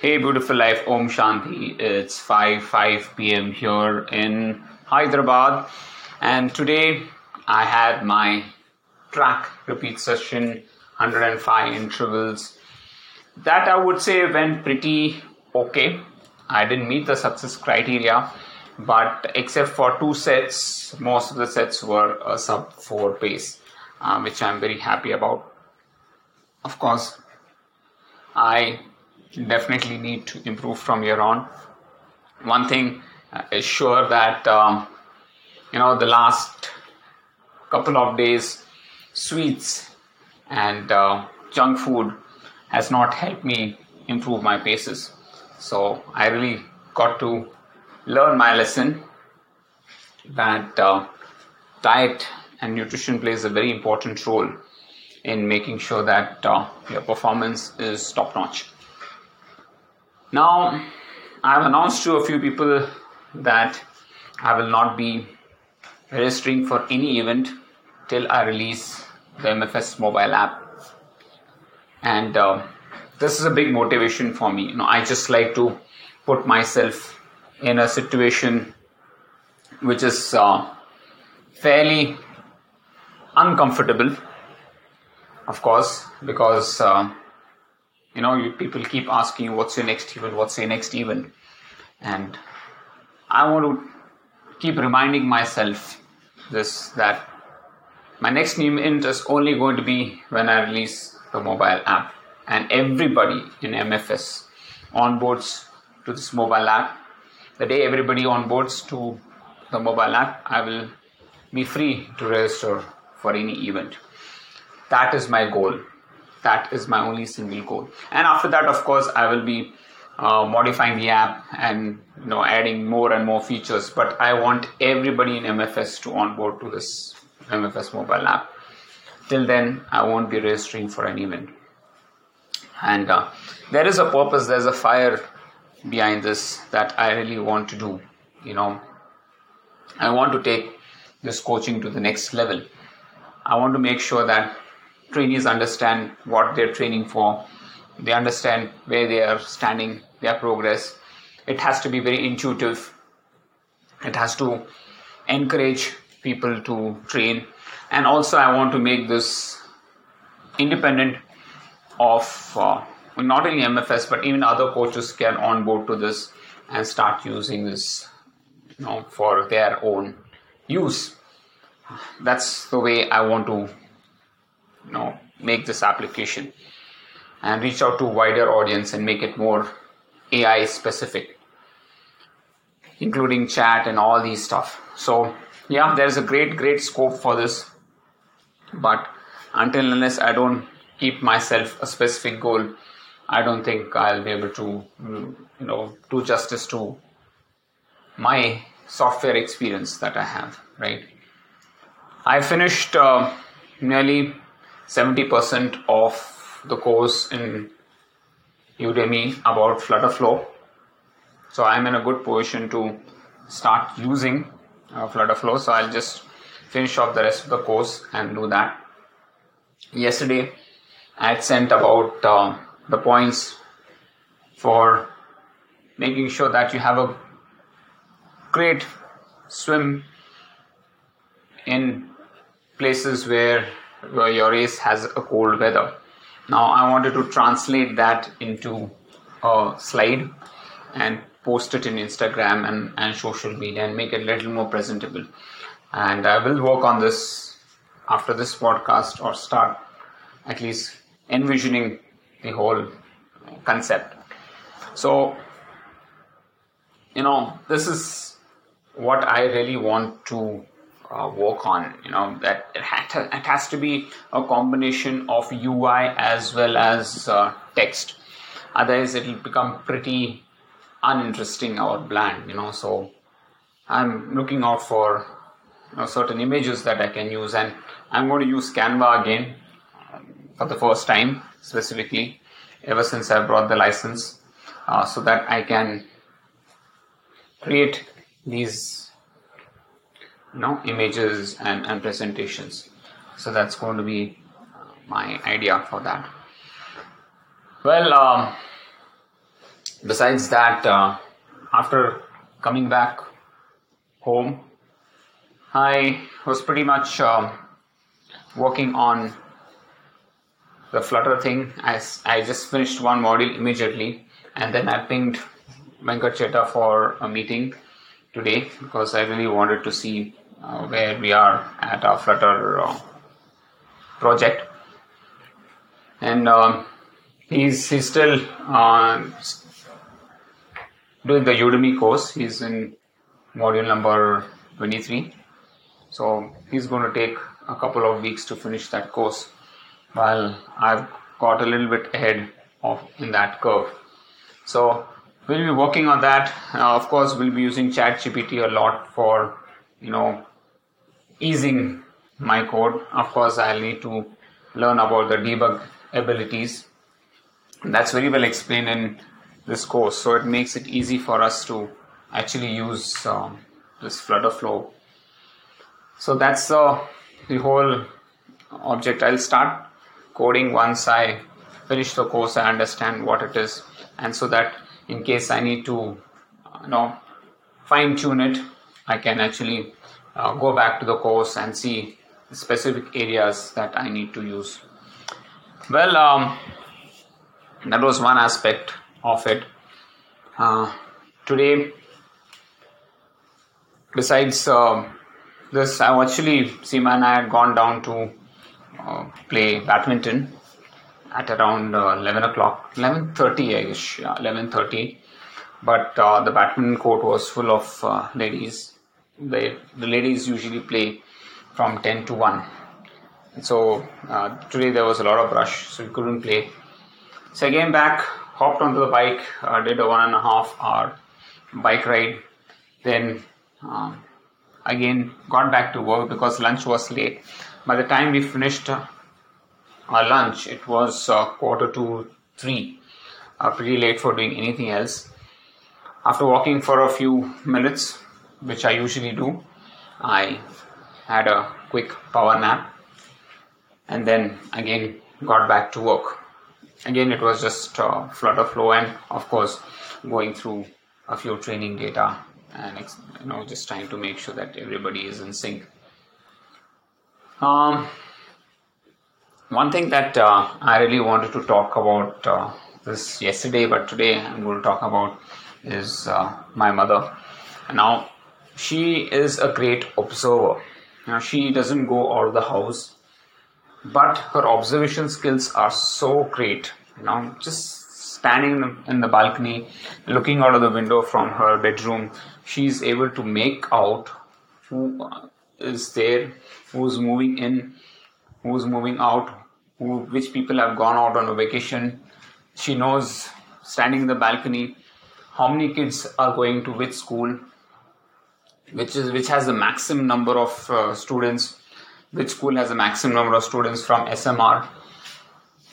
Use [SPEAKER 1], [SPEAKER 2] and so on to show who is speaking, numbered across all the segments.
[SPEAKER 1] Hey, beautiful life, Om Shanti. It's 5 5 p.m. here in Hyderabad, and today I had my track repeat session 105 intervals. That I would say went pretty okay. I didn't meet the success criteria, but except for two sets, most of the sets were a sub 4 pace, uh, which I'm very happy about. Of course, I definitely need to improve from here on. One thing uh, is sure that um, you know the last couple of days, sweets and uh, junk food has not helped me improve my paces. So I really got to learn my lesson that uh, diet and nutrition plays a very important role in making sure that uh, your performance is top notch. Now, I've announced to a few people that I will not be registering for any event till I release the MFS mobile app. And uh, this is a big motivation for me. You know, I just like to put myself in a situation which is uh, fairly uncomfortable, of course, because uh, you know you, people keep asking you what's your next event? What's your next event? And i want to keep reminding myself this that my next event is only going to be when i release the mobile app. And everybody in mfs onboards to this mobile app. The day everybody onboards to the mobile app i will be free to register for any event. That is my goal that is my only single goal. And after that of course i will be uh, modifying the app and you know adding more and more features. But i want everybody in mfs to onboard to this mfs mobile app. Till then i won't be registering for an event. And uh, there is a purpose there's a fire behind this that i really want to do you know. I want to take this coaching to the next level. I want to make sure that trainees understand what they're training for. They understand where they are standing their progress. It has to be very intuitive. It has to encourage people to train. And also i want to make this independent of uh, not only mfs but even other coaches can onboard to this and start using this you know for their own use. That's the way i want to you know make this application and reach out to wider audience and make it more AI specific, including chat and all these stuff. So yeah, there's a great, great scope for this. But until unless I don't keep myself a specific goal, I don't think I'll be able to, you know, do justice to my software experience that I have, right? I finished uh, nearly 70% of the course in Udemy about Flutterflow. So I'm in a good position to start using uh, Flutterflow. So I'll just finish off the rest of the course and do that. Yesterday, I had sent about uh, the points for making sure that you have a great swim in places where where your race has a cold weather. Now I wanted to translate that into a slide and post it in Instagram and, and social media and make it a little more presentable. And I will work on this after this podcast or start at least envisioning the whole concept. So, you know, this is what I really want to uh, work on you know that it, it, has to be a combination of ui as well as uh, text. Otherwise it'll become pretty uninteresting or bland you know so i'm looking out for you know, certain images that i can use. And i'm going to use canva again um, for the first time specifically ever since i brought the license uh, so that i can create these know images and, and presentations so that's going to be my idea for that well um, besides that, uh, after coming back home, I was pretty much uh, working on the Flutter thing. As I just finished one module immediately, and then I pinged Venkat for a meeting today because I really wanted to see uh, where we are at our Flutter uh, project. And um, he's he's still uh, doing the Udemy course. He's in module number 23. So he's going to take a couple of weeks to finish that course while I've got a little bit ahead of in that curve. So we'll be working on that. Uh, of course, we'll be using ChatGPT a lot for you know easing my code. Of course, I'll need to learn about the debug abilities. That's very well explained in this course, so it makes it easy for us to actually use um, this Flutter flow. So that's uh, the whole object. I'll start coding once I finish the course, I understand what it is, and so that in case I need to, you know, fine tune it, I can actually uh, go back to the course and see specific areas that I need to use. Well, um, that was one aspect of it. Uh, today, besides uh, this, I actually, Seema and I had gone down to uh, play badminton at around uh, 11 o'clock, 11.30 ish, yeah, 11.30. But uh, the badminton court was full of uh, ladies. They, the ladies usually play from 10 to 1. So uh, today there was a lot of rush, so we couldn't play. So I came back, hopped onto the bike, uh, did a one and a half hour bike ride, then um, again got back to work because lunch was late. By the time we finished uh, our lunch, it was uh, quarter to three, uh, pretty late for doing anything else. After walking for a few minutes, which I usually do, I had a quick power nap and then again got back to work. Again, it was just uh, Flutter flow and, of course, going through a few training data and you know just trying to make sure that everybody is in sync. Um, one thing that uh, I really wanted to talk about uh, this yesterday, but today I'm going to talk about is uh, my mother. Now, she is a great observer. Now, she doesn't go out of the house but her observation skills are so great Now, just standing in the balcony looking out of the window from her bedroom she's able to make out who is there who's moving in who's moving out who which people have gone out on a vacation she knows standing in the balcony how many kids are going to which school which is which has the maximum number of uh, students which school has the maximum number of students from SMR.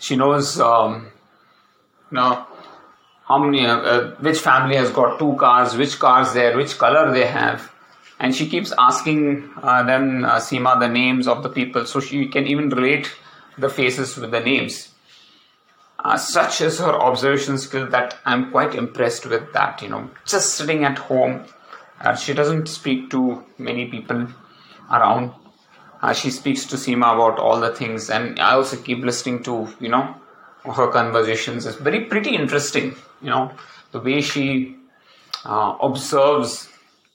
[SPEAKER 1] She knows, um, know, how many, uh, uh, which family has got two cars, which cars there, which color they have. And she keeps asking uh, them, uh, Seema, the names of the people. So she can even relate the faces with the names. Uh, such is her observation skill that I'm quite impressed with that. You know, just sitting at home, she doesn't speak to many people around uh, she speaks to Seema about all the things, and I also keep listening to you know her conversations. It's very pretty interesting, you know, the way she uh, observes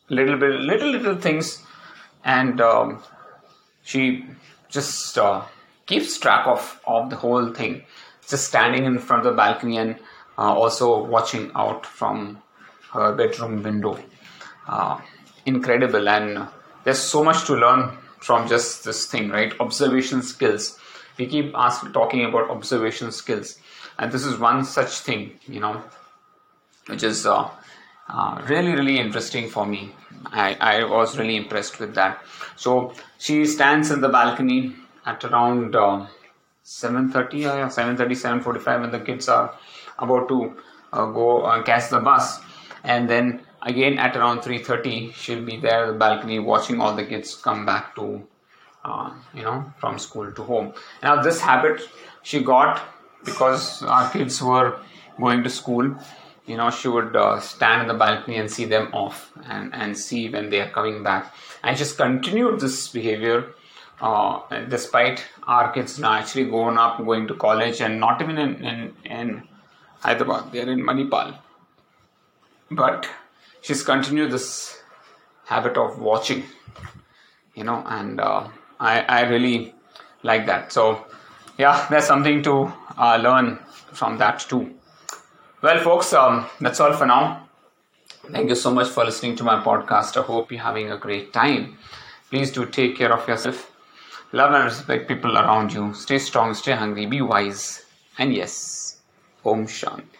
[SPEAKER 1] little bit, little little things, and um, she just uh, keeps track of of the whole thing. Just standing in front of the balcony and uh, also watching out from her bedroom window. Uh, incredible, and there's so much to learn from just this thing, right? Observation skills. We keep asking, talking about observation skills, and this is one such thing, you know, which is uh, uh, really, really interesting for me. I, I was really impressed with that. So she stands in the balcony at around uh, 7.30 or 7.30, 7.45 when the kids are about to uh, go uh, catch the bus. And then again at around 3.30 she'll be there at the balcony watching all the kids come back to uh, you know from school to home. Now this habit she got because our kids were going to school you know she would uh, stand in the balcony and see them off and, and see when they are coming back. And she's continued this behavior uh, despite our kids now actually grown up going to college and not even in, in, in Hyderabad. They're in Manipal. But she's continued this habit of watching you know and uh, I, I really like that so yeah there's something to uh, learn from that too well, folks, um, that's all for now. Thank you so much for listening to my podcast. I hope you're having a great time. Please do take care of yourself. Love and respect people around you. Stay strong, stay hungry, be wise. And yes, Om Shanti.